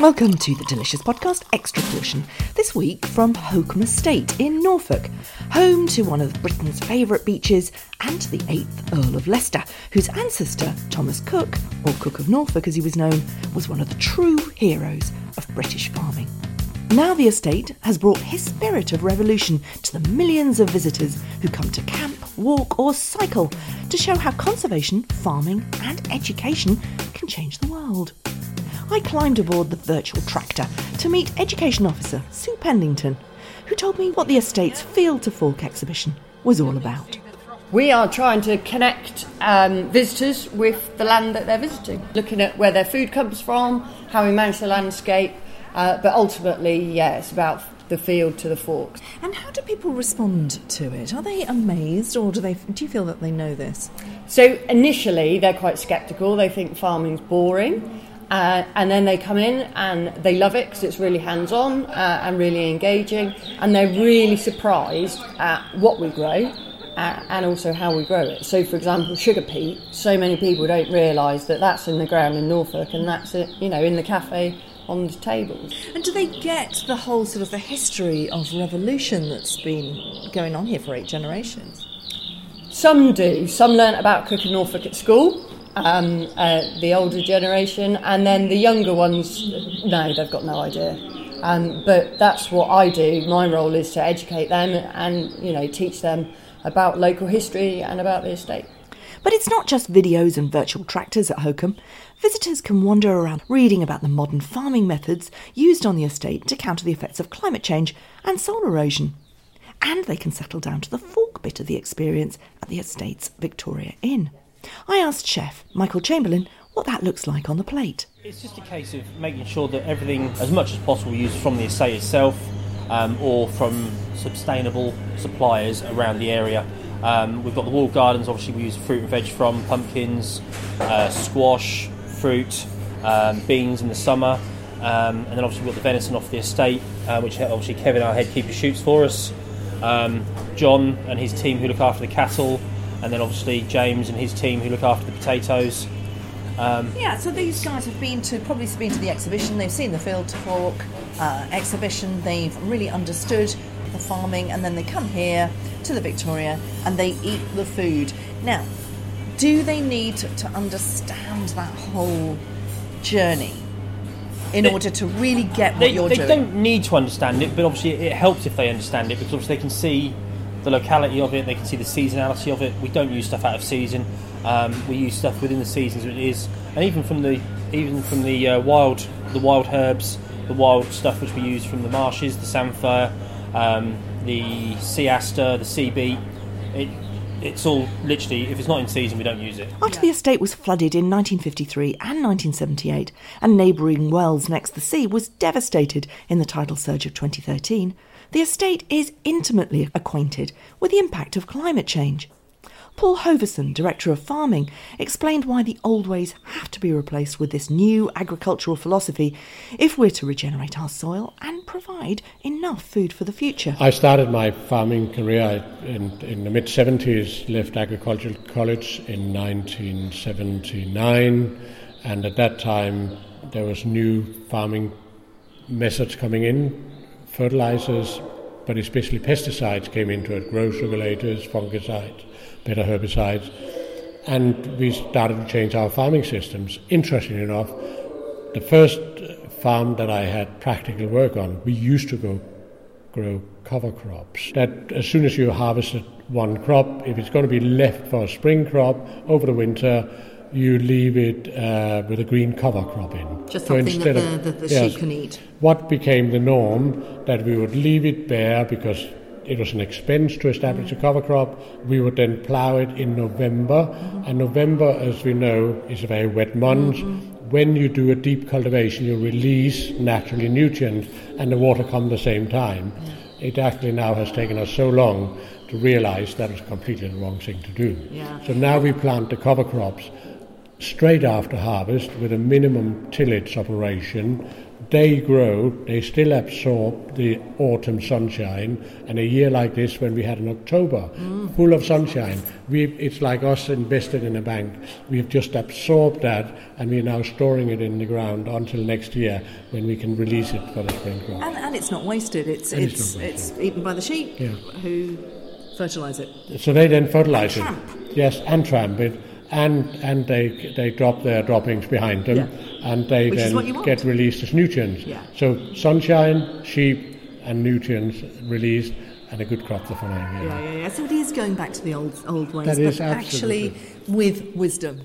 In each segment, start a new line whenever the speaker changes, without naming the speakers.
Welcome to the delicious podcast Extra Portion. This week from Holkham Estate in Norfolk, home to one of Britain's favourite beaches and the 8th Earl of Leicester, whose ancestor, Thomas Cook, or Cook of Norfolk as he was known, was one of the true heroes of British farming. Now the estate has brought his spirit of revolution to the millions of visitors who come to camp, walk, or cycle to show how conservation, farming, and education can change the world. I climbed aboard the virtual tractor to meet Education Officer Sue Pendington, who told me what the estate's Field to Fork exhibition was all about.
We are trying to connect um, visitors with the land that they're visiting, looking at where their food comes from, how we manage the landscape, uh, but ultimately, yeah, it's about the field to the forks.
And how do people respond to it? Are they amazed, or do they? Do you feel that they know this?
So initially, they're quite sceptical. They think farming's boring. Uh, and then they come in and they love it because it's really hands on uh, and really engaging. And they're really surprised at what we grow uh, and also how we grow it. So, for example, sugar beet, so many people don't realise that that's in the ground in Norfolk and that's, it, you know, in the cafe on the tables.
And do they get the whole sort of the history of revolution that's been going on here for eight generations?
Some do. Some learn about Cook of Norfolk at school. Um, uh, the older generation, and then the younger ones, no, they've got no idea. Um, but that's what I do. My role is to educate them and you know teach them about local history and about the estate.
But it's not just videos and virtual tractors at Holkham. Visitors can wander around reading about the modern farming methods used on the estate to counter the effects of climate change and soil erosion. And they can settle down to the fork bit of the experience at the estate's Victoria Inn. I asked chef Michael Chamberlain what that looks like on the plate.
It's just a case of making sure that everything, as much as possible, used from the assay itself um, or from sustainable suppliers around the area. Um, we've got the wall gardens, obviously, we use fruit and veg from pumpkins, uh, squash, fruit, um, beans in the summer. Um, and then obviously we've got the venison off the estate, uh, which obviously Kevin, our head keeper, shoots for us. Um, John and his team who look after the cattle, and then obviously James and his team who look after the potatoes. Um,
Yeah, so these guys have been to probably been to the exhibition. They've seen the Field to Fork uh, exhibition. They've really understood the farming, and then they come here to the Victoria and they eat the food. Now, do they need to, understand that whole journey in order to really get what
they,
you're
they
doing?
They don't need to understand it, but obviously it helps if they understand it because obviously they can see the locality of it, they can see the seasonality of it. We don't use stuff out of season. Um, we use stuff within the seasons. It is, and even from the even from the uh, wild the wild herbs, the wild stuff which we use from the marshes, the samphire, um, the sea aster, the sea beet. It, it's all literally if it's not in season, we don't use it.
After the estate was flooded in 1953 and 1978, and neighbouring Wells next the sea was devastated in the tidal surge of 2013, the estate is intimately acquainted with the impact of climate change. Paul Hoverson, Director of Farming, explained why the old ways have to be replaced with this new agricultural philosophy if we're to regenerate our soil and provide enough food for the future.
I started my farming career in, in the mid 70s, left agricultural college in 1979, and at that time there was new farming methods coming in, fertilizers, but especially pesticides came into it, growth regulators, fungicides, better herbicides. and we started to change our farming systems. Interestingly enough, the first uh, farm that I had practical work on, we used to go grow cover crops. That as soon as you harvested one crop, if it's going to be left for a spring crop over the winter, you leave it uh, with a green cover crop in.
Just so something that the, of, the, the yes, sheep can eat.
What became the norm that we would leave it bare because it was an expense to establish mm. a cover crop. We would then plough it in November, mm-hmm. and November, as we know, is a very wet month. Mm-hmm. When you do a deep cultivation, you release naturally nutrients, and the water come at the same time. Yeah. It actually now has taken us so long to realise that was completely the wrong thing to do.
Yeah.
So now we plant the cover crops straight after harvest with a minimum tillage operation they grow, they still absorb the autumn sunshine, and a year like this, when we had an October mm. full of sunshine, we, it's like us invested in a bank. We have just absorbed that, and we're now storing it in the ground until next year when we can release it for the spring crop.
And, and it's not wasted. It's it's it's, it's, eaten by the sheep
yeah.
who fertilise it.
So they then fertilise
it.
Yes, and tramp it and and they they drop their droppings behind them,
yeah.
and they
Which
then get released as nutrients.
Yeah.
So sunshine, sheep, and nutrients released, and a good crop the following
year. Yeah, yeah, yeah. So it is going back to the old old ways,
that
but actually with wisdom.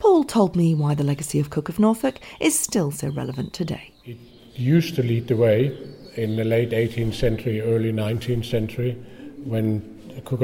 Paul told me why the legacy of Cook of Norfolk is still so relevant today.
It used to lead the way in the late 18th century, early 19th century, when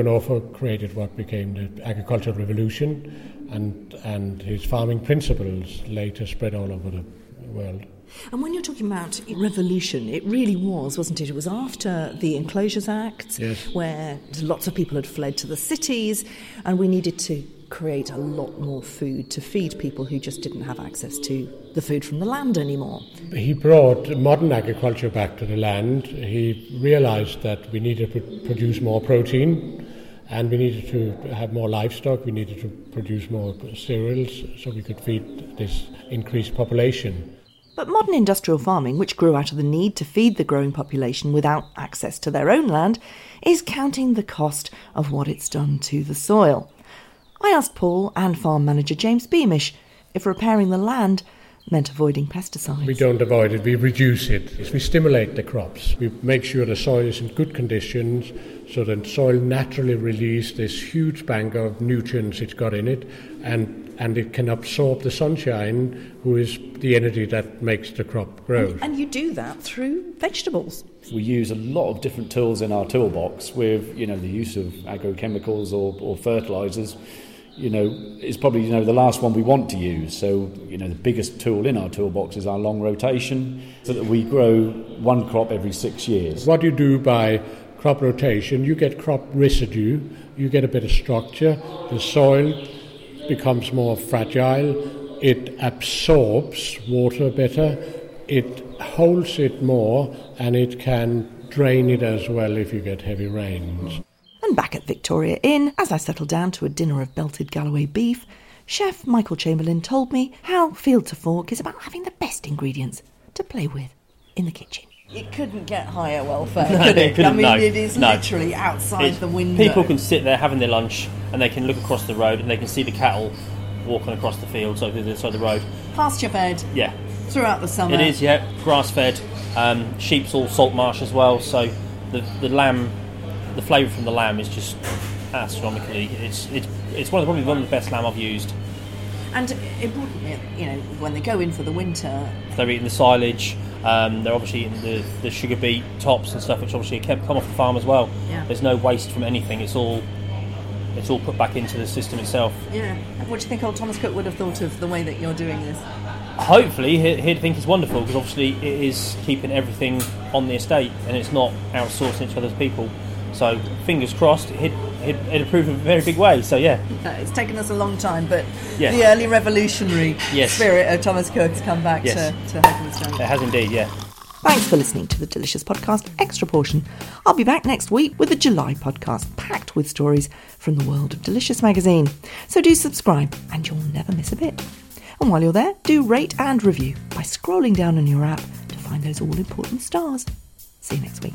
Norfolk created what became the agricultural revolution, and and his farming principles later spread all over the world.
And when you're talking about revolution, it really was, wasn't it? It was after the Enclosures Act,
yes.
where lots of people had fled to the cities, and we needed to create a lot more food to feed people who just didn't have access to the food from the land anymore.
He brought modern agriculture back to the land. He realized that we needed to produce more protein and we needed to have more livestock, we needed to produce more cereals so we could feed this increased population.
But modern industrial farming, which grew out of the need to feed the growing population without access to their own land, is counting the cost of what it's done to the soil. I asked Paul and farm manager James Beamish if repairing the land meant avoiding pesticides.
We don't avoid it, we reduce it. We stimulate the crops. We make sure the soil is in good conditions so that soil naturally releases this huge bank of nutrients it's got in it and, and it can absorb the sunshine, who is the energy that makes the crop grow.
And, and you do that through vegetables.
We use a lot of different tools in our toolbox with you know the use of agrochemicals or, or fertilizers you know, is probably you know the last one we want to use. So you know, the biggest tool in our toolbox is our long rotation, so that we grow one crop every six years.
What you do by crop rotation, you get crop residue, you get a of structure. The soil becomes more fragile. It absorbs water better. It holds it more, and it can drain it as well if you get heavy rains.
And back at Victoria Inn, as I settled down to a dinner of belted Galloway beef, Chef Michael Chamberlain told me how Field to Fork is about having the best ingredients to play with in the kitchen. It couldn't get higher welfare, no, could it? I mean, no, it is no. literally outside it's, the window.
People can sit there having their lunch and they can look across the road and they can see the cattle walking across the fields over the side of the road.
Pasture fed.
Yeah.
Throughout the summer.
It is, yeah. Grass fed. Um, sheep's all salt marsh as well, so the, the lamb the flavour from the lamb is just astronomically. It's it's it's one of the, probably one of the best lamb I've used.
And importantly, you know, when they go in for the winter,
they're eating the silage. Um, they're obviously eating the, the sugar beet tops and stuff, which obviously kept come off the farm as well.
Yeah.
There's no waste from anything. It's all it's all put back into the system itself.
Yeah. what do you think old Thomas Cook would have thought of the way that you're doing this?
Hopefully, he'd think it's wonderful because obviously it is keeping everything on the estate and it's not outsourcing it to other people. So fingers crossed, it it it approved in a very big way. So yeah,
it's taken us a long time, but yeah. the early revolutionary
yes.
spirit of Thomas Cook has come back yes. to, to Holkham
It has indeed, yeah.
Thanks for listening to the Delicious Podcast Extra Portion. I'll be back next week with a July podcast packed with stories from the world of Delicious magazine. So do subscribe and you'll never miss a bit. And while you're there, do rate and review by scrolling down on your app to find those all important stars. See you next week.